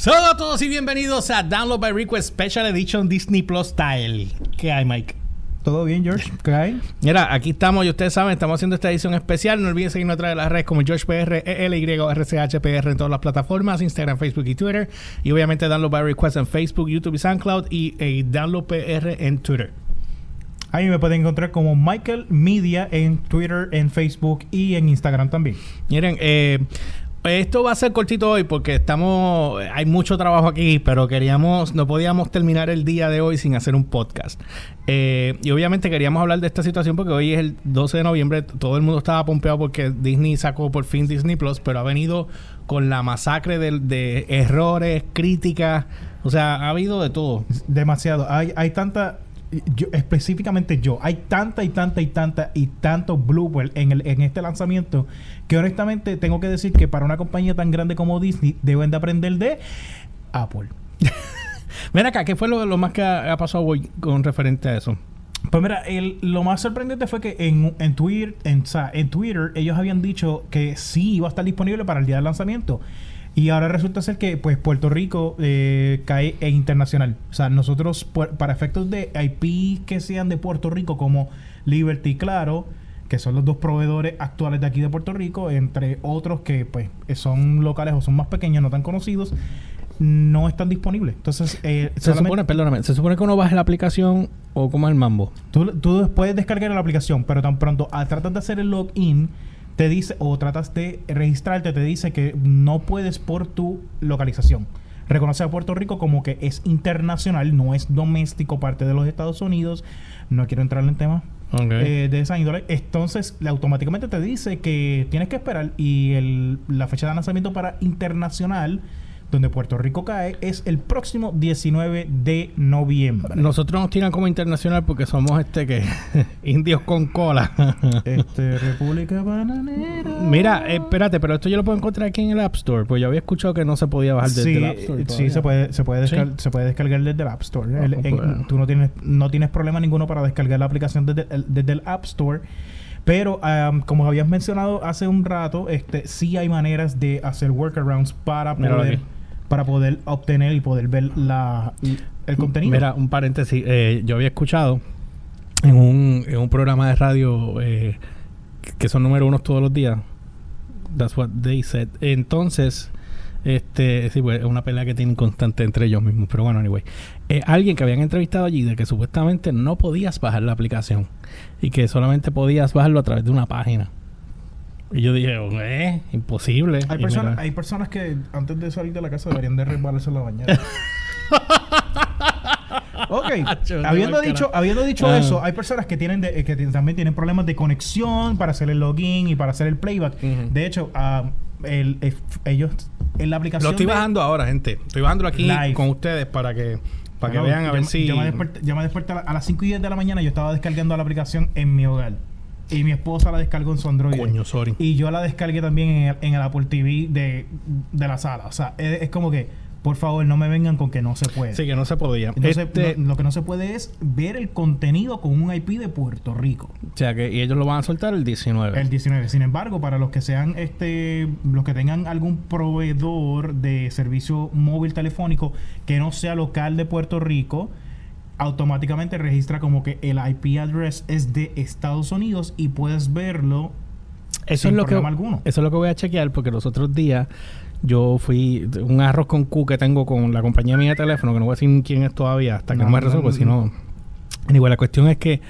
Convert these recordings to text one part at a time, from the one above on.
Saludos a todos y bienvenidos a Download by Request Special Edition Disney Plus Style. ¿Qué hay, Mike? ¿Todo bien, George? ¿Qué hay? Mira, aquí estamos y ustedes saben, estamos haciendo esta edición especial. No olviden seguirnos a través de las redes como GeorgePR, ELY o RCHPR en todas las plataformas, Instagram, Facebook y Twitter. Y obviamente Download by Request en Facebook, YouTube y SoundCloud y eh, Download PR en Twitter. Ahí me pueden encontrar como Michael Media en Twitter, en Facebook y en Instagram también. Miren, eh, esto va a ser cortito hoy porque estamos, hay mucho trabajo aquí, pero queríamos, no podíamos terminar el día de hoy sin hacer un podcast. Eh, y obviamente queríamos hablar de esta situación porque hoy es el 12 de noviembre, todo el mundo estaba pompeado porque Disney sacó por fin Disney Plus, pero ha venido con la masacre de, de errores, críticas, o sea, ha habido de todo. Demasiado. Hay, hay tanta yo, específicamente yo, hay tanta y tanta y tanta y tanto blooper en, el, en este lanzamiento que honestamente tengo que decir que para una compañía tan grande como Disney deben de aprender de Apple. Mira acá, ¿qué fue lo, lo más que ha, ha, pasado hoy con referente a eso? Pues mira, el, lo más sorprendente fue que en, en, Twitter, en, o sea, en Twitter ellos habían dicho que sí iba a estar disponible para el día del lanzamiento. Y ahora resulta ser que pues Puerto Rico eh, cae en internacional. O sea, nosotros para efectos de IP que sean de Puerto Rico como Liberty Claro, que son los dos proveedores actuales de aquí de Puerto Rico, entre otros que pues son locales o son más pequeños, no tan conocidos, no están disponibles. Entonces, eh, se supone, perdóname, se supone que uno baje la aplicación o como el mambo. Tú, tú puedes descargar la aplicación, pero tan pronto a tratar de hacer el login te dice o tratas de registrarte, te dice que no puedes por tu localización. Reconoce a Puerto Rico como que es internacional, no es doméstico, parte de los Estados Unidos. No quiero entrar en tema okay. eh, de esa índole. Entonces, automáticamente te dice que tienes que esperar y el, la fecha de lanzamiento para internacional donde Puerto Rico cae, es el próximo 19 de noviembre. Nosotros nos tiran como internacional porque somos este que indios con cola. este República Bananera. Mira, eh, espérate, pero esto yo lo puedo encontrar aquí en el App Store, pues yo había escuchado que no se podía bajar desde sí, el App Store. Todavía. Sí, se puede se puede, ¿Sí? se puede descargar desde el App Store. No, el, en, tú no tienes no tienes problema ninguno para descargar la aplicación desde el, desde el App Store. Pero um, como habías mencionado hace un rato, este sí hay maneras de hacer workarounds para poder para poder obtener y poder ver la, el contenido. Mira, un paréntesis. Eh, yo había escuchado en un, en un programa de radio eh, que son número uno todos los días. That's what they said. Entonces, este, sí, pues es una pelea que tienen constante entre ellos mismos. Pero bueno, anyway. Eh, alguien que habían entrevistado allí de que supuestamente no podías bajar la aplicación y que solamente podías bajarlo a través de una página. Y yo dije, eh, imposible. Hay, persona, hay personas que antes de salir de la casa deberían de resbalarse en la bañera. ok, habiendo dicho, habiendo dicho ah. eso, hay personas que tienen de, que también tienen problemas de conexión para hacer el login y para hacer el playback. Uh -huh. De hecho, el, el, ellos en la aplicación. Lo estoy de, bajando ahora, gente. Estoy bajando aquí live. con ustedes para que para bueno, que vean a yo, ver si. Yo me desperté, yo me desperté a las 5 y 10 de la mañana. Yo estaba descargando la aplicación en mi hogar. Y mi esposa la descargó en su Android. Coño, sorry. Y yo la descargué también en el, en el Apple TV de, de, la sala. O sea, es, es, como que, por favor, no me vengan con que no se puede. Sí, que no se podía. Entonces, este... no, lo que no se puede es ver el contenido con un IP de Puerto Rico. O sea, que y ellos lo van a soltar el 19. El 19. Sin embargo, para los que sean, este, los que tengan algún proveedor de servicio móvil telefónico que no sea local de Puerto Rico, automáticamente registra como que el IP address es de Estados Unidos y puedes verlo eso sin es lo que alguno. Eso es lo que voy a chequear porque los otros días yo fui un arroz con Q que tengo con la compañía mía de teléfono, que no voy a decir quién es todavía hasta que no, no me resuelva, no, si no. Igual la cuestión es que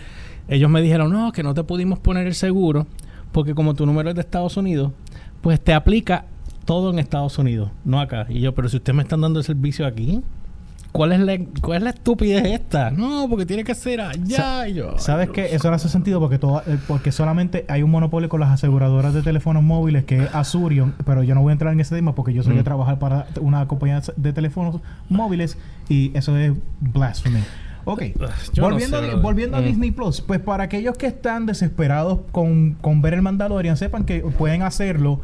ellos me dijeron, no, que no te pudimos poner el seguro porque como tu número es de Estados Unidos, pues te aplica todo en Estados Unidos, no acá. Y yo, pero si ustedes me están dando el servicio aquí, ¿Cuál es, la, ¿Cuál es la estupidez esta? No, porque tiene que ser allá. Y yo, ¿Sabes qué? Eso no hace sentido porque, todo, porque solamente hay un monopolio con las aseguradoras de teléfonos móviles que es Azurion, pero yo no voy a entrar en ese tema porque yo soy mm. de trabajar para una compañía de teléfonos móviles y eso es blasphemy. Ok, yo volviendo, no sé, volviendo a mm. Disney Plus, pues para aquellos que están desesperados con, con ver el Mandalorian, sepan que pueden hacerlo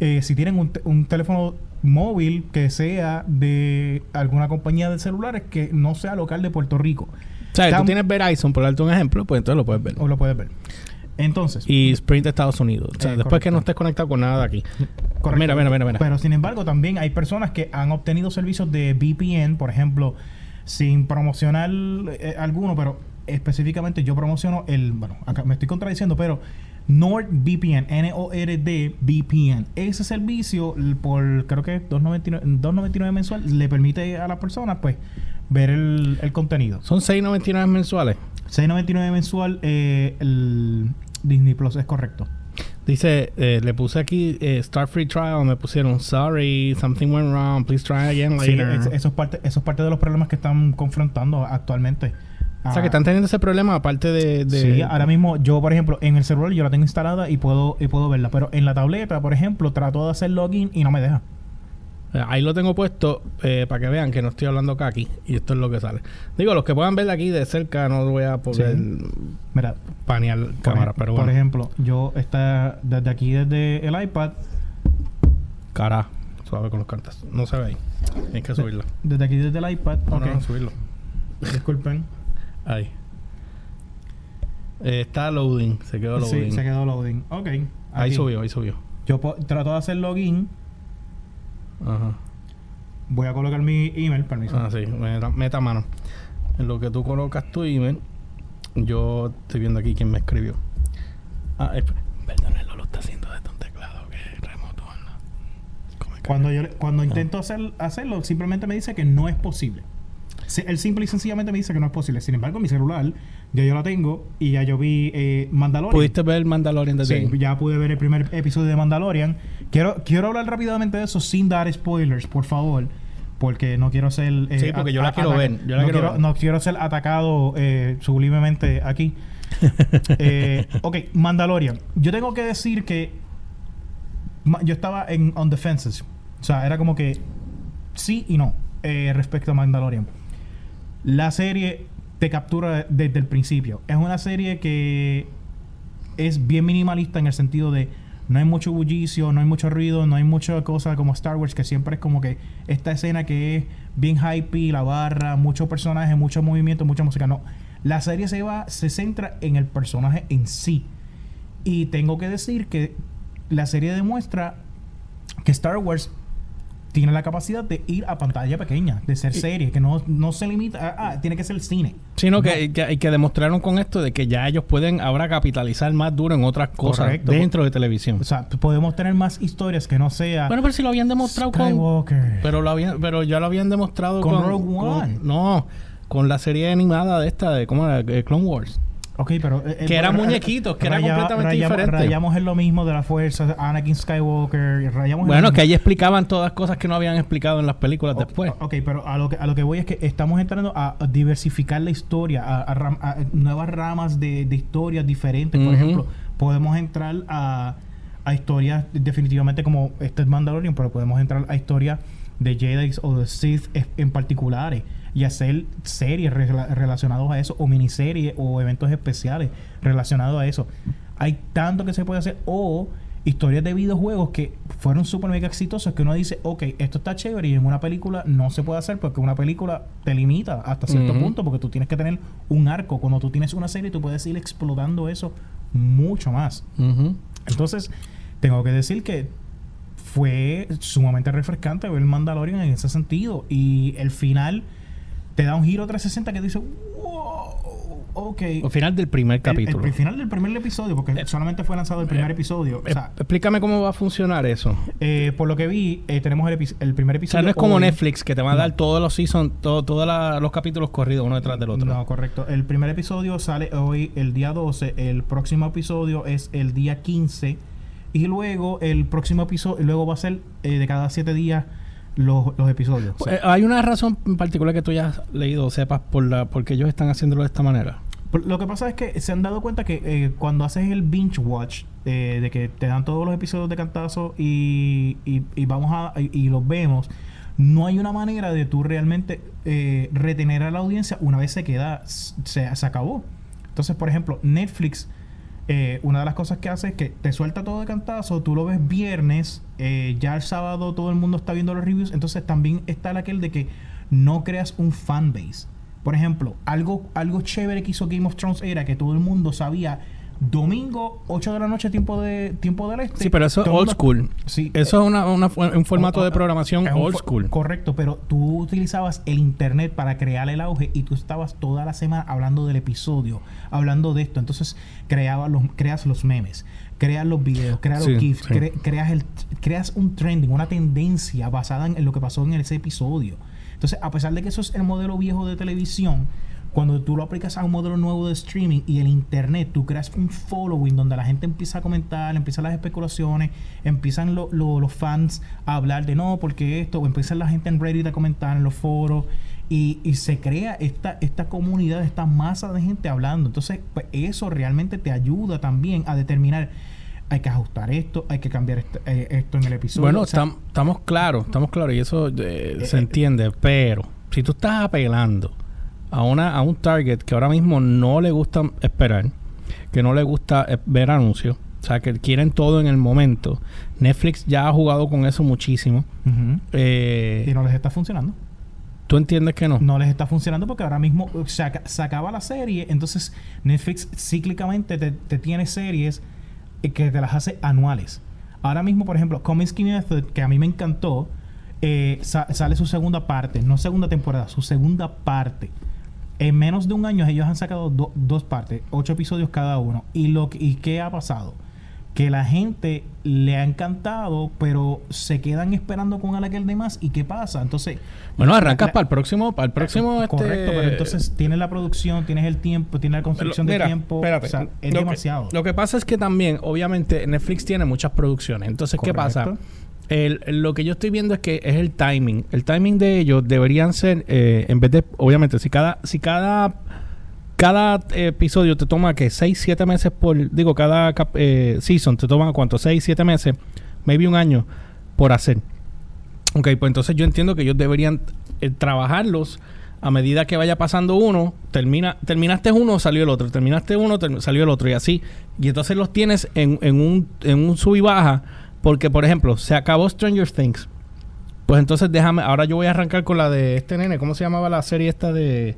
eh, si tienen un, un teléfono móvil que sea de alguna compañía de celulares que no sea local de Puerto Rico. O sea, tú tienes Verizon, por darte un ejemplo, pues entonces lo puedes ver. O lo puedes ver. Entonces. Y Sprint de Estados Unidos. O sea, eh, después correcto. que no estés conectado con nada de aquí. Mira, mira, mira, mira. Pero sin embargo, también hay personas que han obtenido servicios de VPN, por ejemplo, sin promocionar eh, alguno, pero específicamente yo promociono el, bueno, acá me estoy contradiciendo, pero NordVPN, N-O-R-D VPN. Ese servicio, por creo que 2.99 mensual, le permite a las personas, pues, ver el, el contenido. ¿Son 6.99 mensuales? 6.99 mensual, eh, el Disney Plus es correcto. Dice, eh, le puse aquí eh, Start Free Trial, me pusieron sorry, something went wrong, please try again later. Sí, eso, es parte, eso es parte de los problemas que están confrontando actualmente. O sea, que están teniendo ese problema aparte de, Sí, ahora mismo yo, por ejemplo, en el celular yo la tengo instalada y puedo, y puedo verla. Pero en la tableta, por ejemplo, trato de hacer login y no me deja. Eh, ahí lo tengo puesto eh, para que vean que no estoy hablando acá aquí y esto es lo que sale. Digo, los que puedan ver aquí de cerca no voy a poder Mira, panear cámara, pero Por ejemplo, yo está desde aquí, desde el iPad. Cara, suave con los cartas. No se ve ahí. Hay que subirlo. Desde aquí, desde el iPad. No, no, subirlo. Disculpen. Ahí. Eh, está loading. Se quedó loading. Sí, se quedó loading. Ok. Ahí subió, ahí subió. Yo trato de hacer login. Ajá. Voy a colocar mi email, permiso. Ah, sí. Meta, mano. En lo que tú colocas tu email, yo estoy viendo aquí quién me escribió. Ah, perdón, él lo está haciendo desde un teclado que es remoto. Cuando yo cuando intento hacer, hacerlo, simplemente me dice que no es posible. Él simple y sencillamente me dice que no es posible. Sin embargo, mi celular ya yo lo tengo y ya yo vi eh, Mandalorian. ¿Pudiste ver Mandalorian desde Sí, ya pude ver el primer episodio de Mandalorian. Quiero, quiero hablar rápidamente de eso sin dar spoilers, por favor. Porque no quiero ser... Eh, sí, porque yo la quiero ver. no, quiero, no quiero ser atacado eh, sublimemente aquí. eh, ok, Mandalorian. Yo tengo que decir que yo estaba en on defenses. O sea, era como que sí y no eh, respecto a Mandalorian. La serie te captura desde el principio. Es una serie que es bien minimalista en el sentido de no hay mucho bullicio, no hay mucho ruido, no hay mucha cosa como Star Wars, que siempre es como que esta escena que es bien hype, la barra, muchos personajes, mucho movimiento, mucha música. No, la serie se va, se centra en el personaje en sí. Y tengo que decir que la serie demuestra que Star Wars tiene la capacidad de ir a pantalla pequeña, de ser serie, que no, no se limita a, tiene que ser cine. Sino que, que, que, demostraron con esto de que ya ellos pueden ahora capitalizar más duro en otras cosas dentro de televisión. O sea, podemos tener más historias que no sea Bueno, pero si lo habían demostrado con pero lo habían pero ya lo habían demostrado con, Rogue One. no, con la serie animada de esta de cómo era Clone Wars. Ok, pero... Eh, que eran muñequitos, que era completamente diferente. Rayamos en lo mismo de la fuerza, Anakin Skywalker, rayamos Bueno, que ahí explicaban todas cosas que no habían explicado en las películas después. Ok, pero a lo, que, a lo que voy es que estamos entrando a, diversificar la historia, a, nuevas ramas de, historias diferentes. Por ejemplo, podemos entrar a, a historias definitivamente como este es Mandalorian, pero podemos entrar a historias de Jedi o de Sith en particulares y hacer series relacionadas a eso o miniseries o eventos especiales relacionados a eso. Hay tanto que se puede hacer o historias de videojuegos que fueron súper mega exitosos que uno dice, ok, esto está chévere y en una película no se puede hacer porque una película te limita hasta cierto punto porque tú tienes que tener un arco. Cuando tú tienes una serie tú puedes ir explotando eso mucho más. Entonces, tengo que decir que fue sumamente refrescante ver Mandalorian en ese sentido y el final te da un giro 360 que dice, wow, ok. Al final del primer capítulo. El, final del primer episodio, porque eh, solamente fue lanzado el primer eh, episodio. Eh, explícame cómo va a funcionar eso. por lo que vi, tenemos el, primer episodio. O sea, no es como Netflix, que te va a dar todos los seasons, todo, todos los capítulos corridos uno detrás del otro. No, correcto. El primer episodio sale hoy, el día 12. El próximo episodio es el día 15. Y luego, el próximo episodio, luego va a ser de cada 7 días los, episodios. Eh, ¿Hay una razón en particular que tú ya has leído o sepas por la por qué ellos están haciéndolo de esta manera? Lo que pasa es que se han dado cuenta que eh, cuando haces el binge watch, eh, de que te dan todos los episodios de cantazo y, y, vamos a y, los vemos, no hay una manera de tú realmente retener a la audiencia una vez se queda, se, se acabó. Entonces, por ejemplo, Netflix eh, una de las cosas que hace es que te suelta todo de cantazo, tú lo ves viernes, eh, ya el sábado todo el mundo está viendo los reviews, entonces también está aquel de que no creas un fanbase. Por ejemplo, algo, algo chévere que hizo Game of Thrones era que todo el mundo sabía Domingo, 8 de la noche, tiempo de tiempo del este. Sí, pero eso es old school. Sí. Eso es una, un formato de programación old school. Correcto, pero tú utilizabas el internet para crear el auge y tú estabas toda la semana hablando del episodio, hablando de esto. Entonces, creabas los, creas los memes, creas los videos, creas los GIFs, creas, el, creas un trending, una tendencia basada en lo que pasó en ese episodio. Entonces, a pesar de que eso es el modelo viejo de televisión, cuando tú lo aplicas a un modelo nuevo de streaming y el internet, tú creas un following donde la gente empieza a comentar, empiezan las especulaciones, empiezan los fans a hablar de no, porque esto, o empieza la gente en Reddit a comentar en los foros y, se crea esta, esta comunidad, esta masa de gente hablando. Entonces, pues, eso realmente te ayuda también a determinar hay que ajustar esto, hay que cambiar eh, esto en el episodio. Bueno, estamos claros, estamos claros y eso eh, se eh, entiende, pero si tú estás apelando a, una, a un target que ahora mismo no le gusta esperar, que no le gusta eh, ver anuncios, o sea, que quieren todo en el momento. Netflix ya ha jugado con eso muchísimo. Eh, y no les está funcionando. ¿Tú entiendes que no? No les está funcionando porque ahora mismo se, acaba la serie, entonces Netflix cíclicamente te, tiene series eh, que te las hace anuales. Ahora mismo, por ejemplo, Comics Method, que a mí me encantó, sale su segunda parte, no segunda temporada, su segunda parte. En menos de un año ellos han sacado dos partes, ocho episodios cada uno. ¿Y, lo, ¿Y qué ha pasado? Que la gente le ha encantado, pero se quedan esperando con aquel de más. ¿Y qué pasa? Entonces... Bueno, arrancas para el próximo... Para el próximo este correcto, pero entonces tienes la producción, tienes el tiempo, tienes la construcción de tiempo. o sea, es demasiado. lo que pasa es que también, obviamente, Netflix tiene muchas producciones. Entonces, ¿qué pasa? Lo que yo estoy viendo es que es el timing. El timing de ellos deberían ser, eh, en vez de, obviamente, si cada, si cada, cada episodio te toma que 6, 7 meses por, digo, cada eh, season te toma cuánto, 6, 7 meses, maybe un año por hacer. Ok, pues entonces yo entiendo que ellos deberían eh, trabajarlos a medida que vaya pasando uno, termina, terminaste uno, salió el otro, terminaste uno, salió el otro y así. Y entonces los tienes en, en, un, en un sub y baja porque, por ejemplo, se acabó Stranger Things. Pues entonces déjame, ahora yo voy a arrancar con la de este nene, ¿cómo se llamaba la serie esta de...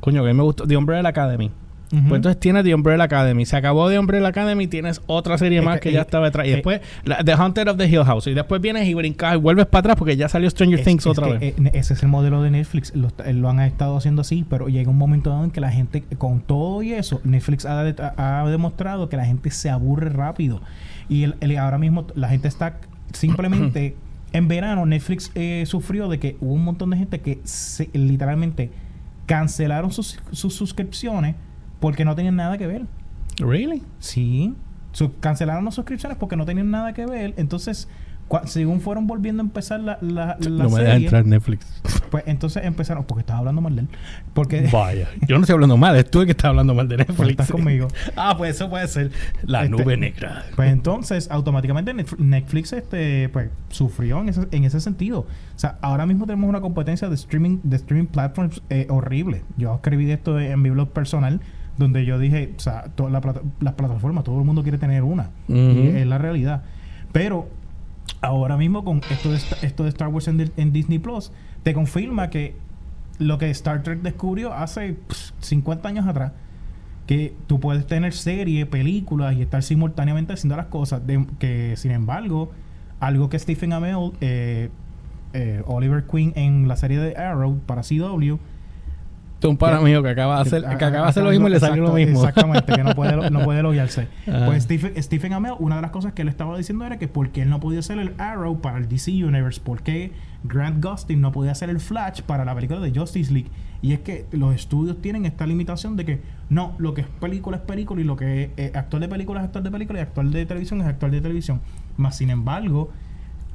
Coño, que me gustó, The Umbrella Academy. Pues entonces tienes The Umbrella Academy. Se acabó The Umbrella Academy, tienes otra serie más que, ya estaba detrás. Y después The Hunter of the Hill House. Y después vienes y brincas y vuelves para atrás porque ya salió Stranger Things otra vez. Eh, ese es el modelo de Netflix. Eh, lo, han estado haciendo así, pero llega un momento en que la gente, con todo y eso, Netflix ha, ha demostrado que la gente se aburre rápido. Y el, ahora mismo la gente está simplemente... en verano Netflix eh, sufrió de que hubo un montón de gente que se, literalmente cancelaron sus, sus suscripciones porque no tenían nada que ver. ¿Really? Sí. cancelaron las suscripciones porque no tenían nada que ver. Entonces, según fueron volviendo a empezar la, la, la no me deja entrar Netflix. Pues entonces empezaron, porque estás hablando mal de él. Porque, Vaya, yo no estoy hablando mal, es tú el que estás hablando mal de Netflix. Pues estás conmigo. ah, pues eso puede ser la este, nube negra. Pues entonces, automáticamente Netflix este, pues, sufrió en ese, en ese sentido. O sea, ahora mismo tenemos una competencia de streaming, de streaming platforms eh, horrible. Yo escribí esto en mi blog personal donde yo dije, o sea, todas las plataformas, todo el mundo quiere tener una. y es la realidad. Pero ahora mismo con esto de, esto de Star Wars en, Disney Plus, te confirma que lo que Star Trek descubrió hace 50 años atrás, que tú puedes tener series, películas y estar simultáneamente haciendo las cosas, que sin embargo, algo que Stephen Amell, eh, eh, Oliver Queen en la serie de Arrow para CW, un para mío que acaba de hacer, que, acaba de hacer lo mismo y le salió lo mismo. Exactamente, que no puede, no puede loguearse. Ah. Pues Stephen, Stephen Amell, una de las cosas que él estaba diciendo era que porque él no podía hacer el Arrow para el DC Universe, porque Grant Gustin no podía hacer el Flash para la película de Justice League. Y es que los estudios tienen esta limitación de que no, lo que es película es película y lo que es actor de película es actor de película y actor de televisión es actor de televisión. Más sin embargo,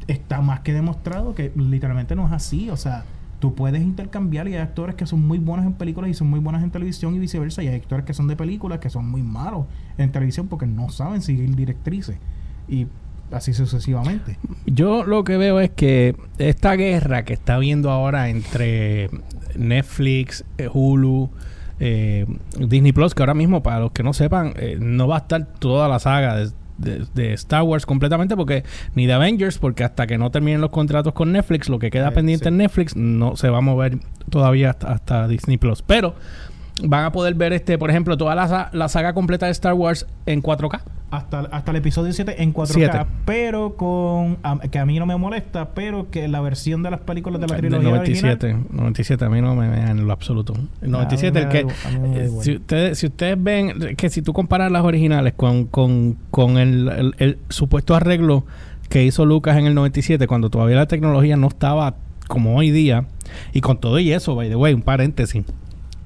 está más que demostrado que literalmente no es así. O sea, tú puedes intercambiar y hay actores que son muy buenos en películas y son muy buenos en televisión y viceversa. Y hay actores que son de películas que son muy malos en televisión porque no saben seguir directrices. Y así sucesivamente. Yo lo que veo es que esta guerra que está habiendo ahora entre Netflix, eh, Hulu, eh, Disney Plus, que ahora mismo, para los que no sepan, eh, no va a estar toda la saga de de, Star Wars completamente porque ni de Avengers porque hasta que no terminen los contratos con Netflix lo que queda pendiente en Netflix no se va a mover todavía hasta, Disney Plus. Pero van a poder ver, este por ejemplo, toda la, la saga completa de Star Wars en 4K hasta, hasta el episodio 7 en 4K, pero con que a mí no me molesta, pero que la versión de las películas de la trilogía 97, original, 97 a mí no me, me en lo absoluto. El 97 el que eh, si ustedes si ustedes ven que si tú comparas las originales con con, con el, el, supuesto arreglo que hizo Lucas en el 97 cuando todavía la tecnología no estaba como hoy día y con todo y eso, by the way, un paréntesis.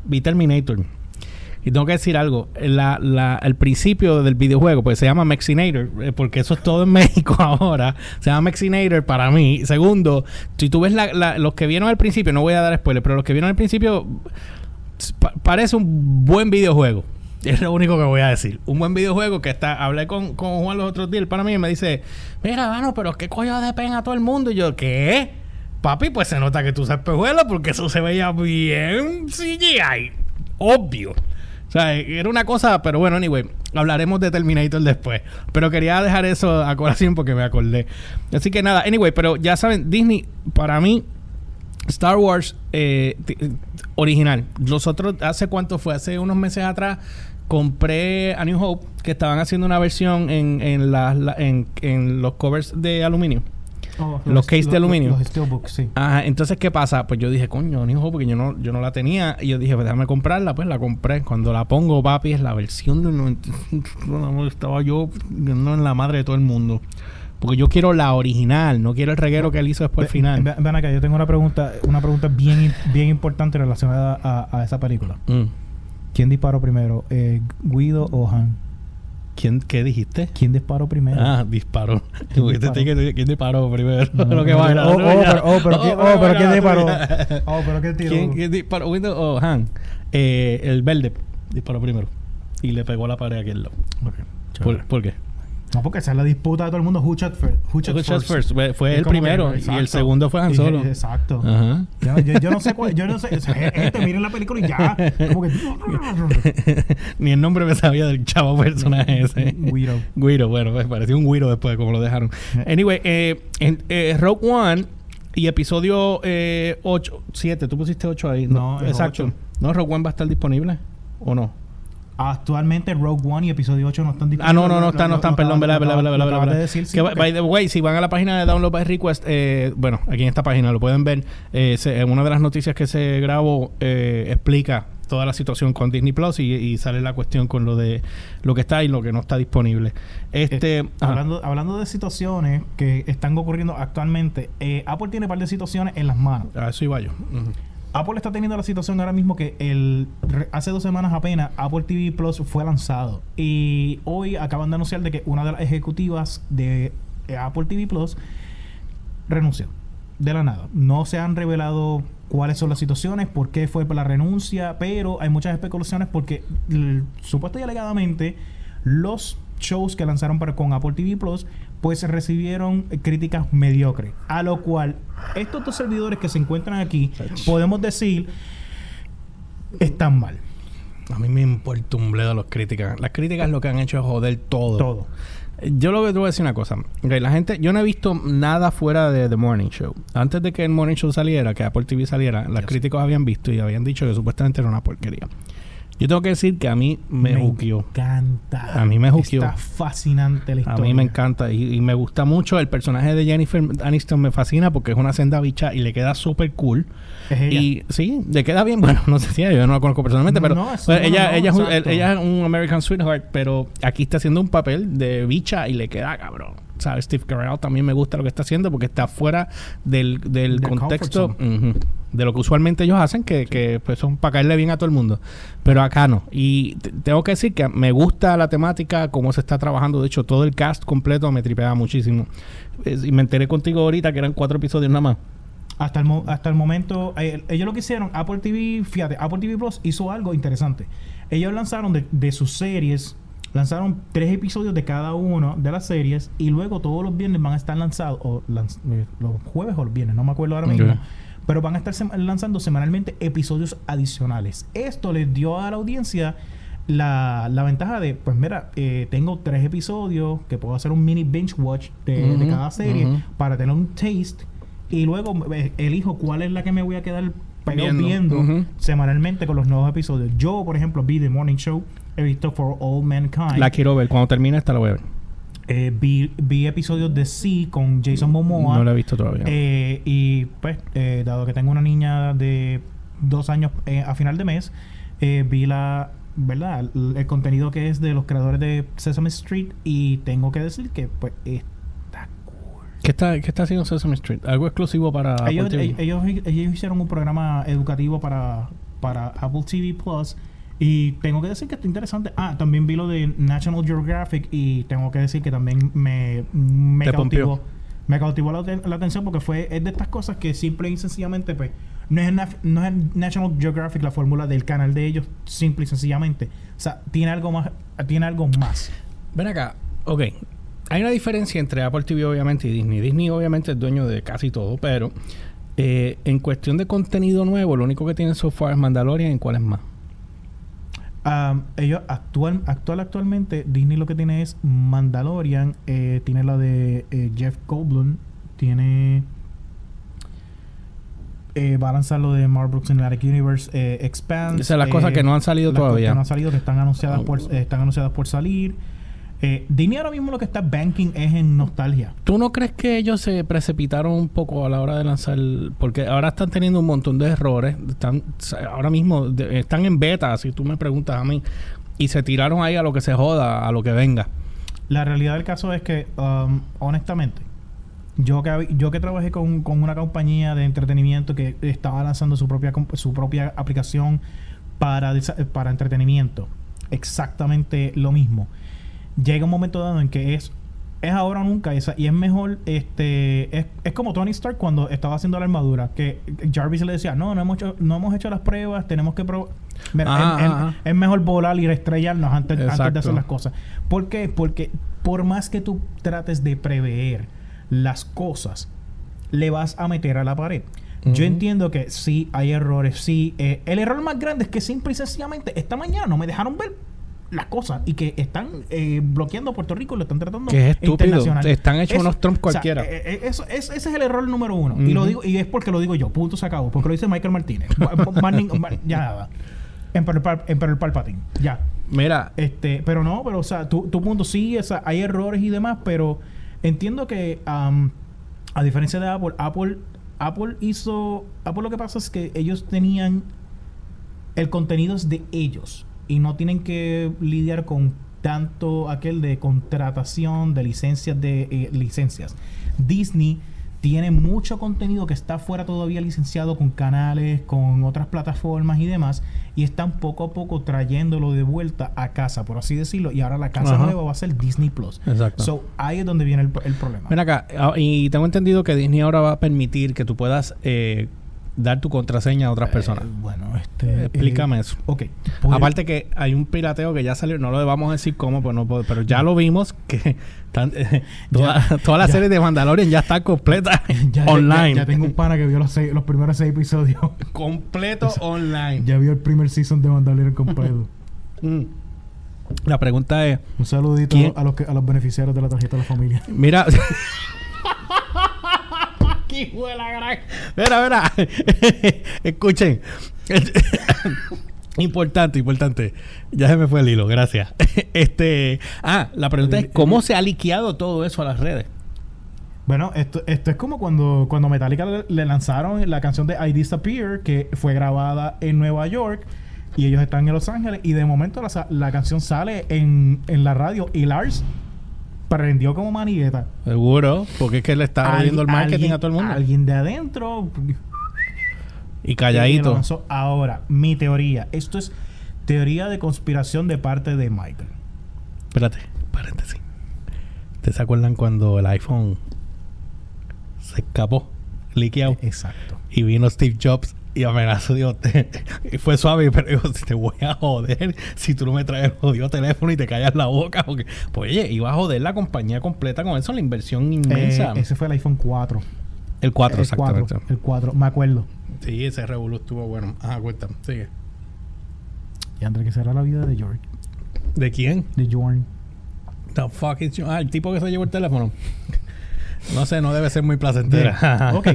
Vi Terminator y tengo que decir algo, el principio del videojuego, pues se llama Mexinator, eh, porque eso es todo en México ahora. Se llama Mexinator para mí. Segundo, si tú ves la, los que vieron al principio, no voy a dar spoiler, pero los que vieron al principio, parece un buen videojuego. Es lo único que voy a decir. Un buen videojuego que está. Hablé con, con Juan los otros días, para mí, me dice: Mira, bueno, pero qué coño de pena a todo el mundo. Y yo, ¿qué? Papi, pues se nota que tú sabes pejuelo porque eso se veía bien CGI. Obvio. O sea, era una cosa, pero bueno, anyway, hablaremos de Terminator después. Pero quería dejar eso a colación porque me acordé. Así que nada, anyway, pero ya saben, Disney, para mí, Star Wars eh, original. Nosotros, ¿hace cuánto fue? Hace unos meses atrás compré a New Hope, que estaban haciendo una versión en, en los covers de aluminio. Oh, los, case de aluminio. Los, steelbooks, sí. Ajá, entonces, ¿qué pasa? Pues yo dije, coño, hijo, porque yo no, yo no la tenía. Y yo dije, pues déjame comprarla. Pues la compré. Cuando la pongo, papi, es la versión del 95. Estaba yo no en la madre de todo el mundo. Porque yo quiero la original, no quiero el reguero que él hizo después al final. Ven acá, yo tengo una pregunta, una pregunta bien, bien importante relacionada a, esa película. Mm. ¿Quién disparó primero, eh, Guido o Han? ¿Quién, ¿Qué dijiste? ¿Quién disparó primero? Ah, disparó. ¿Quién disparó, primero? Lo que va oh, oh, oh, pero, oh, pero, ¿quién disparó? Oh, pero ¿quién tiró? ¿Quién, quién disparó? Windows o oh, Han. Eh, el verde disparó primero. Y le pegó a la pared a aquel lado. Okay. ¿Por qué? No, porque esa es la disputa de todo el mundo. Who shot first? Who shot, first? Fue, el primero y el segundo fue Han Solo. exacto. Ajá. Yo, no sé cuál. Yo no sé. Este, miren la película y ya. Como que. Ni el nombre me sabía del chavo personaje ese. Guido. Guido, bueno, pues pareció un Guido después de cómo lo dejaron. Eh. Anyway, eh, en, eh, Rogue One y episodio eh, 8, 7. Tú pusiste 8 ahí. No, exacto. ¿No Rogue One va a estar disponible o no? Actualmente Rogue One y Episodio 8 no están disponibles. Ah, no, no, no están, no están, perdón, verdad, verdad, verdad, que, by the way, si van a la página de Download by Request, eh, bueno, aquí en esta página lo pueden ver, eh, en una de las noticias que se grabó eh, explica toda la situación con Disney Plus y, sale la cuestión con lo de lo que está y lo que no está disponible. Este, eh, hablando, hablando de situaciones que están ocurriendo actualmente, eh, Apple tiene un par de situaciones en las manos. A eso iba yo. Apple está teniendo la situación ahora mismo que el hace dos semanas apenas Apple TV Plus fue lanzado y hoy acaban de anunciar de que una de las ejecutivas de eh, Apple TV Plus renunció de la nada. No se han revelado cuáles son las situaciones, por qué fue la renuncia, pero hay muchas especulaciones porque supuesto y alegadamente los shows que lanzaron para, con Apple TV Plus pues recibieron críticas mediocres. A lo cual, estos dos servidores que se encuentran aquí, podemos decir, están mal. A mí me importa un bledo las críticas. Las críticas lo que han hecho es joder todo. Todo. Yo lo que te voy a decir una cosa. la gente, yo no he visto nada fuera de The Morning Show. Antes de que el Morning Show saliera, que Apple TV saliera, las críticos habían visto y habían dicho que supuestamente era una porquería. Yo tengo que decir que a mí me, me encanta. A mí me juqueó. Está fascinante la historia. A mí me encanta y, me gusta mucho. El personaje de Jennifer Aniston me fascina porque es una senda bicha y le queda súper cool. Y sí, le queda bien. Bueno, no sé si yo no la conozco personalmente, pero ella, ella, es ella es un American Sweetheart, pero aquí está haciendo un papel de bicha y le queda cabrón. ¿Sabes? Steve Carell también me gusta lo que está haciendo porque está fuera del, del contexto de lo que usualmente ellos hacen, que, que pues son para caerle bien a todo el mundo. Pero acá no. Y tengo que decir que me gusta la temática, cómo se está trabajando. De hecho, todo el cast completo me tripeaba muchísimo. y me enteré contigo ahorita que eran cuatro episodios nada más. Hasta el, hasta el momento, eh, ellos lo que hicieron, Apple TV, fíjate, Apple TV Plus hizo algo interesante. Ellos lanzaron de, de sus series lanzaron tres episodios de cada uno de las series y luego todos los viernes van a estar lanzados, o eh, los jueves o los viernes, no me acuerdo ahora mismo, pero van a estar lanzando semanalmente episodios adicionales. Esto les dio a la audiencia la, la ventaja de, pues mira, eh, tengo tres episodios que puedo hacer un mini binge watch de, cada serie para tener un taste y luego eh, elijo cuál es la que me voy a quedar viendo, semanalmente con los nuevos episodios. Yo, por ejemplo, vi The Morning Show, he visto For All Mankind. La quiero ver. Cuando termine esta la voy a ver. Eh, vi, vi, episodios de Sí con Jason Momoa. No lo he visto todavía. Eh, y pues, eh, dado que tengo una niña de dos años a final de mes, vi la ¿verdad? El, contenido que es de los creadores de Sesame Street y tengo que decir que pues está cool. ¿Qué está, qué está haciendo Sesame Street? ¿Algo exclusivo para ellos, Apple TV? Ellos, ellos, hicieron un programa educativo para, para Apple TV Plus y tengo que decir que está interesante. Ah, también vi lo de National Geographic y tengo que decir que también me, me cautivó. Me cautivó la, la, atención porque fue es de estas cosas que simple y sencillamente pues no es, no es National Geographic la fórmula del canal de ellos, simple y sencillamente. O sea, tiene algo más. Tiene algo más. Ven acá, ok. Hay una diferencia entre Apple TV obviamente y Disney. Disney obviamente es dueño de casi todo, pero eh, en cuestión de contenido nuevo, lo único que tiene so far es Mandalorian. ¿En cuál es más? Um, ellos actual, actual actualmente Disney lo que tiene es Mandalorian, eh, tiene la de eh, Jeff Goldblum, tiene eh, va a lanzar lo de Marvel Brooks Cinematic Universe eh, Expanse. Esas las cosas que no han salido todavía. Que no han salido, que están anunciadas, por, están anunciadas por salir. Eh, Disney ahora mismo lo que está banking es en nostalgia. ¿Tú no crees que ellos se precipitaron un poco a la hora de lanzar? Porque ahora están teniendo un montón de errores. Están ahora mismo están en beta, si tú me preguntas a mí. Y se tiraron ahí a lo que se joda, a lo que venga. La realidad del caso es que, um, honestamente, yo que, yo que trabajé con, una compañía de entretenimiento que estaba lanzando su propia, su propia aplicación para, para entretenimiento, exactamente lo mismo. Llega un momento dado en que es es ahora o nunca esa y es mejor este es, es, como Tony Stark cuando estaba haciendo la armadura que Jarvis le decía no no hemos hecho, no hemos hecho las pruebas tenemos que probar es, mejor volar y estrellarnos antes, antes de hacer las cosas ¿por qué? porque por más que tú trates de prever las cosas le vas a meter a la pared. Yo entiendo que sí hay errores, sí. Eh, el error más grande es que simple y sencillamente esta mañana no me dejaron ver las cosas y que están eh, bloqueando a Puerto Rico y lo están tratando que es estúpido. están hechos unos Trump cualquiera. eh, eso, ese es el error número uno. Y lo digo y es porque lo digo yo. Punto se acabó. Porque lo dice Michael Martínez. Ya nada. Emperor, Palpatine ya. Mira. Este pero no pero o sea tu, tu punto sí hay errores y demás pero Entiendo que, a diferencia de Apple, Apple, Apple hizo. Apple lo que pasa es que ellos tenían. El contenido es de ellos. Y no tienen que lidiar con tanto aquel de contratación de licencias de eh, licencias. Disney tiene mucho contenido que está fuera todavía licenciado con canales, con otras plataformas y demás, y están poco a poco trayéndolo de vuelta a casa, por así decirlo, y ahora la casa nueva va a ser Disney Plus. Exacto. So, ahí es donde viene el, el problema. Ven acá, ah, y tengo entendido que Disney ahora va a permitir que tú puedas eh, dar tu contraseña a otras eh, personas. bueno, este... Explícame eh, eso. Ok. Aparte que hay un pirateo que ya salió, no lo vamos a decir cómo, pues no pero ya lo vimos que eh, toda, la serie de Mandalorian ya está completa online. Ya, tengo un pana que vio los, los primeros seis episodios. Completo online. Ya vio el primer season de Mandalorian completo. Mm. La pregunta es... Un saludito a los, a los beneficiarios de la tarjeta de la familia. Mira... hijo de la gran. Mira, mira. Escuchen. importante, importante. Ya se me fue el hilo, gracias. este. Ah, la pregunta es: ¿cómo se ha liqueado todo eso a las redes? Bueno, esto, esto es como cuando, cuando Metallica le, lanzaron la canción de I Disappear, que fue grabada en Nueva York, y ellos están en Los Ángeles, y de momento la, la canción sale en, en la radio, y Lars prendió como manigueta. Seguro, porque es que le está viendo el marketing a todo el mundo. Alguien de adentro. Y calladito. Ahora, mi teoría. Esto es teoría de conspiración de parte de Michael. Espérate, paréntesis. ¿Te se acuerdan cuando el iPhone se escapó? Liqueado. Exacto. Y vino Steve Jobs y amenazó, Dios, y fue suave, pero dijo, si te voy a joder, si tú no me traes el jodido teléfono y te callas la boca, porque, pues oye, iba a joder la compañía completa con eso, la inversión inmensa. Eh, ese fue el iPhone 4. El 4, exactamente. el 4, me acuerdo. Sí, ese revolú estuvo bueno. Ah, cuéntame, sigue. Y André, ¿qué será la vida de George? ¿De quién? De Jorn. The fuck is Ah, el tipo que se llevó el teléfono. no sé, no debe ser muy placentera. ok.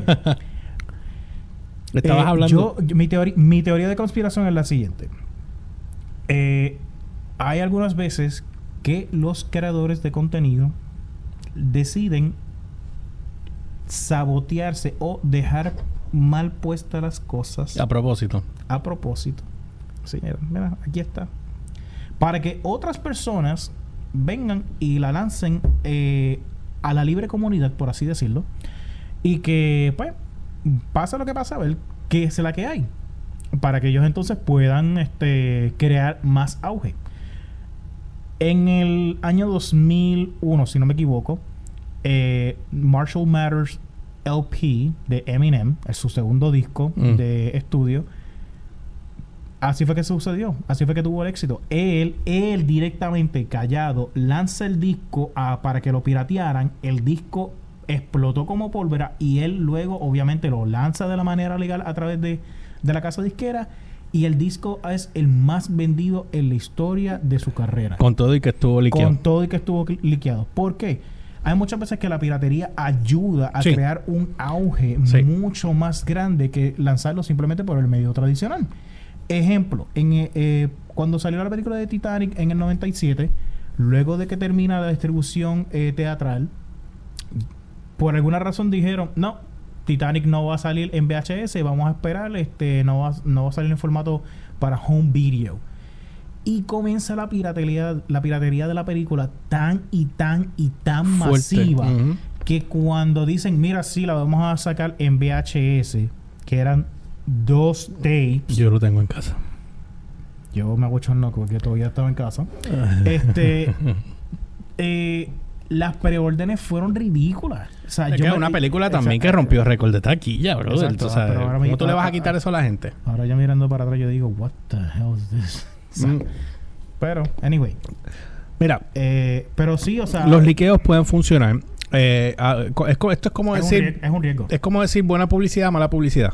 Estabas Eh, hablando. yo- mi, teoría, mi teoría de conspiración es la siguiente. Eh, hay algunas veces que los creadores de contenido deciden sabotearse o dejar mal puestas las cosas a propósito. a propósito. Sí, mira, mira, aquí está. Para que otras personas vengan y la lancen eh, a la libre comunidad, por así decirlo. Y que, pues, pasa lo que pasa, a ver qué es la que hay. Para que ellos entonces puedan este, crear más auge. En el año 2001, si no me equivoco, eh, Marshall Matters LP de Eminem, es su segundo disco Mm. de estudio, así fue que sucedió, así fue que tuvo el éxito. Él, él directamente callado, lanza el disco a- para que lo piratearan, el disco explotó como pólvora y él luego obviamente lo lanza de la manera legal a través de, de la casa disquera y el disco es el más vendido en la historia de su carrera. Con todo y que estuvo liqueado. Con todo y que estuvo liqueado. ¿Por qué? Hay muchas veces que la piratería ayuda a Sí. crear un auge Sí. mucho más grande que lanzarlo simplemente por el medio tradicional. Ejemplo, en, eh, eh, cuando salió la película de Titanic en el 97, luego de que termina la distribución eh, teatral, por alguna razón dijeron, no, Titanic no va a salir en VHS, vamos a esperar, este, no va, no va a salir en formato para home video. Y comienza la piratería, la piratería de la película tan y tan y tan Fuerte. masiva que cuando dicen, mira, sí, la vamos a sacar en VHS, que eran dos tapes. Yo lo tengo en casa. Yo me hago chorno porque todavía estaba en casa. Este, eh, las preórdenes fueron ridículas. O sea, Es yo que me- una película también que rompió récord de taquilla, bro. Exacto, O sea, pero ahora me- ¿Cómo tú le vas a quitar eso a la gente? Ahora ya mirando para atrás yo digo, what the hell is this? O sea, Mm. Pero, anyway. Mira, eh, pero sí, o sea... los liqueos pueden funcionar. Eh, ah, esto es como es, un decir, es un riesgo. es como decir buena publicidad, mala publicidad.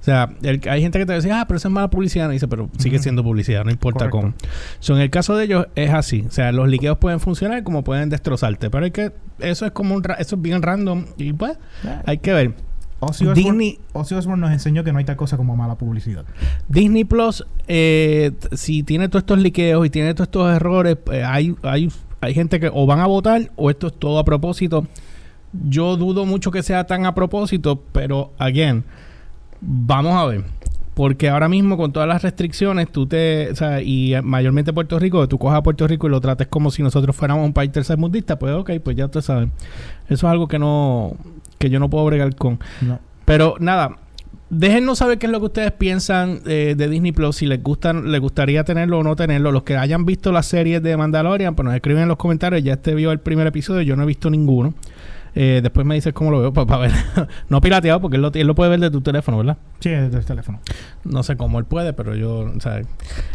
O sea, el- hay gente que te dice, ah, pero eso es mala publicidad. Y dice, pero sigue siendo publicidad, no importa Correcto. cómo. So, en el caso de ellos es así. O sea, los liqueos pueden funcionar como pueden destrozarte. Pero hay que, eso es como un, ra- eso es bien random. Y pues, hay que ver. Ozzy Disney- nos enseñó que no hay tal cosa como mala publicidad. Disney Plus, eh, si tiene todos estos liqueos y tiene todos estos errores, eh, hay, hay, hay gente que o van a votar o esto es todo a propósito. Yo dudo mucho que sea tan a propósito, pero again, vamos a ver. Porque ahora mismo con todas las restricciones, tú te, o sea, y mayormente Puerto Rico, tú cojas a Puerto Rico y lo trates como si nosotros fuéramos un país tercermundista, pues ok, pues ya ustedes saben. Eso es algo que no, que yo no puedo bregar con. No. Pero nada, déjennos saber qué es lo que ustedes piensan eh, de Disney Plus, si les gustan, les gustaría tenerlo o no tenerlo. Los que hayan visto las series de Mandalorian, pues nos escriben en los comentarios. Ya este vio el primer episodio, yo no he visto ninguno. Eh, después me dices cómo lo veo para ver. no pirateado, porque él lo, él lo puede ver de tu teléfono, ¿verdad? Sí, desde el teléfono. No sé cómo él puede, pero yo, o sea,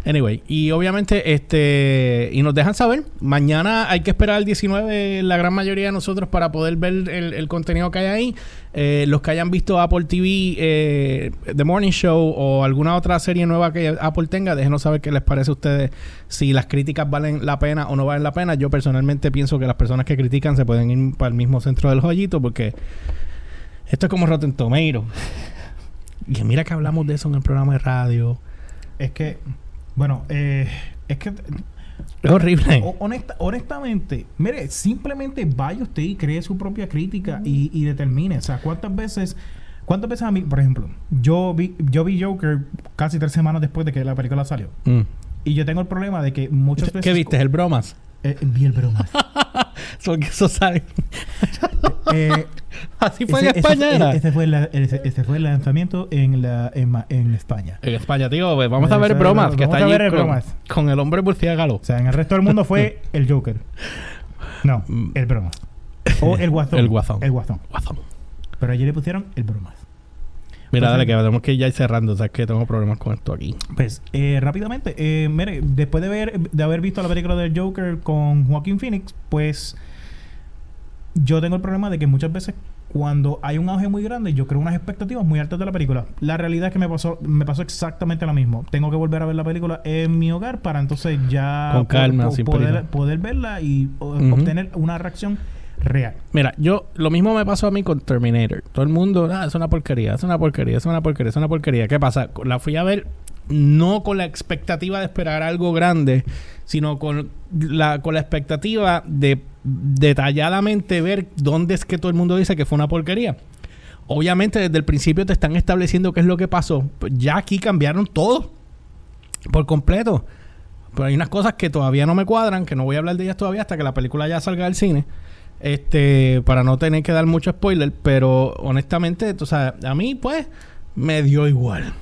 anyway, y obviamente este y nos dejan saber, mañana hay que esperar el 19 la gran mayoría de nosotros para poder ver el, el contenido que hay ahí. Eh, los que hayan visto Apple TV eh, The Morning Show o alguna otra serie nueva que Apple tenga, déjenos saber qué les parece a ustedes si las críticas valen la pena o no valen la pena. Yo personalmente pienso que las personas que critican se pueden ir para el mismo centro del joyito porque esto es como Rotten Tomato. Y mira que hablamos de eso en el programa de radio. Es que, bueno, eh, es que Es horrible. honesta- honestamente, mire, simplemente vaya usted y cree su propia crítica y, y determine. O sea, cuántas veces, cuántas veces a mí, por ejemplo, yo vi, yo vi Joker casi tres semanas después de que la película salió. Mm. Y yo tengo el problema de que muchas veces. ¿Qué viste? ¿El bromas? Eh, vi el broma. Porque eso sabe. Eh, Así fue ese, en España, ese, era. ese fue la- ese- ese fue el lanzamiento en, la, en, Ma- en España. En España, tío. pues vamos a ver bromas. Que vamos está a allí ver el con, bromas. con el hombre murciélago. O sea, en el resto del mundo fue el Joker. No, Mm. el broma. O el guasón. El guasón. El guasón. Guazón. Pero allí le pusieron el bromas. Mira, dale, que tenemos que ir ya ir cerrando. O sea, que tengo problemas con esto aquí. Pues, eh, rápidamente, eh, mire, después de, ver, de haber visto la película del Joker con Joaquín Phoenix, pues yo tengo el problema de que muchas veces cuando hay un auge muy grande, yo creo unas expectativas muy altas de la película. La realidad es que me pasó, me pasó exactamente lo mismo. Tengo que volver a ver la película en mi hogar para entonces ya Con calma, po- sin poder, poder verla y obtener una reacción real. Mira, yo lo mismo me pasó a mí con Terminator. Todo el mundo, ah, es una porquería, es una porquería, es una porquería, es una porquería. ¿Qué pasa? La fui a ver no con la expectativa de esperar algo grande, sino con la, con la expectativa de detalladamente ver dónde es que todo el mundo dice que fue una porquería. Obviamente desde el principio te están estableciendo qué es lo que pasó. Ya aquí cambiaron todo por completo. Pero hay unas cosas que todavía no me cuadran, que no voy a hablar de ellas todavía hasta que la película ya salga del cine. Este, para no tener que dar mucho spoiler, pero honestamente, o sea, a mí pues me dio igual.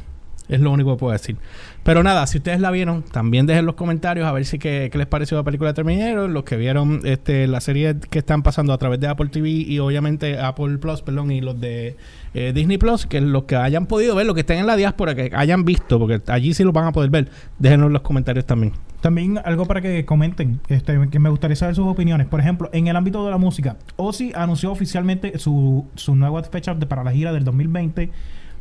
Es lo único que puedo decir. Pero nada, si ustedes la vieron, también dejen los comentarios a ver si qué, les pareció la película de los que vieron este la serie que están pasando a través de Apple TV y obviamente Apple Plus, perdón, y los de eh, Disney Plus, que los que hayan podido ver, los que estén en la diáspora, que hayan visto, porque allí sí lo van a poder ver, déjenos los comentarios también. También algo para que comenten, este, que me gustaría saber sus opiniones. Por ejemplo, en el ámbito de la música, Ozzy anunció oficialmente su, su nueva fecha para la gira del 2020,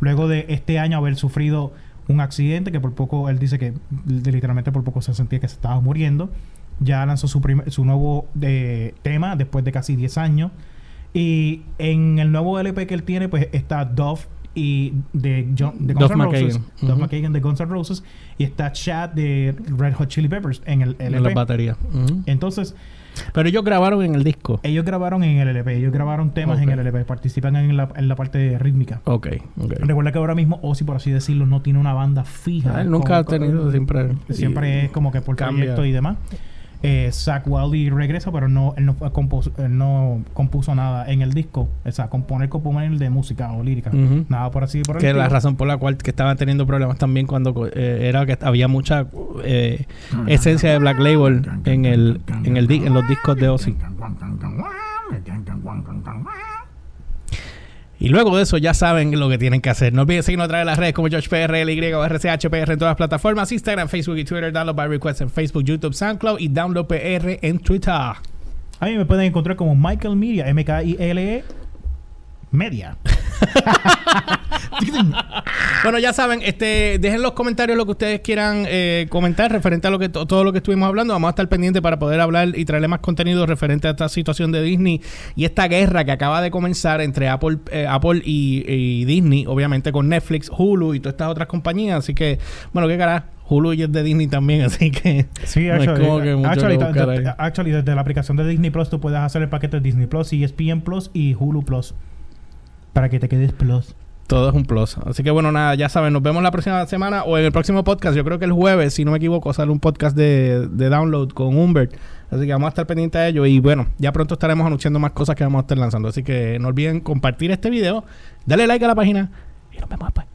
luego de este año haber sufrido un accidente que por poco, él dice que literalmente por poco se sentía que se estaba muriendo. Ya lanzó su, su nuevo eh, tema después de casi 10 años. Y en el nuevo LP que él tiene, pues está Dove y de, John, de Guns N' Roses, Duff McKagan de Guns N' Roses y está Chad de Red Hot Chili Peppers en el LP. En la batería. Entonces, pero ellos grabaron en el disco. Ellos grabaron en el LP, ellos grabaron temas en el LP, participan en la, en la parte rítmica. Ok, ok. Recuerda que ahora mismo Ozzy, por así decirlo, no tiene una banda fija. Ah, él nunca ha tenido, siempre... Siempre es como que por proyecto y demás eh, Zach Wildy regresa, pero no él, no, compuso, no compuso nada en el disco. O sea, componer, componer de música o lírica. Nada por así por el Que la razón por la cual que estaban teniendo problemas también cuando eh, era que había mucha eh, esencia de Black Label en el en el en los discos de Ozzy. Y luego de eso ya saben lo que tienen que hacer. No olviden seguirnos a través de las redes como GeorgePR, o RCHPR en todas las plataformas, Instagram, Facebook y Twitter, Download by Request en Facebook, YouTube, SoundCloud y Download PR en Twitter. A mí me pueden encontrar como Michael Media, M-K-I-L-E Media. bueno, ya saben, este, dejen los comentarios lo que ustedes quieran eh, comentar referente a lo que todo lo que estuvimos hablando. Vamos a estar pendientes para poder hablar y traerle más contenido referente a esta situación de Disney y esta guerra que acaba de comenzar entre Apple, eh, Apple y, Disney, obviamente con Netflix, Hulu y todas estas otras compañías. Así que, bueno, qué cara. Hulu y es de Disney también, así que. Sí, actually, desde la aplicación de Disney Plus tú puedes hacer el paquete de Disney Plus, ESPN Plus y Hulu Plus. Para que te quedes plus. Todo es un plus. Así que bueno, nada, ya saben, nos vemos la próxima semana o en el próximo podcast. Yo creo que el jueves, si no me equivoco, sale un podcast de, de download con Humbert. Así que vamos a estar pendientes de ello. Y bueno, ya pronto estaremos anunciando más cosas que vamos a estar lanzando. Así que no olviden compartir este video, darle like a la página y nos vemos después.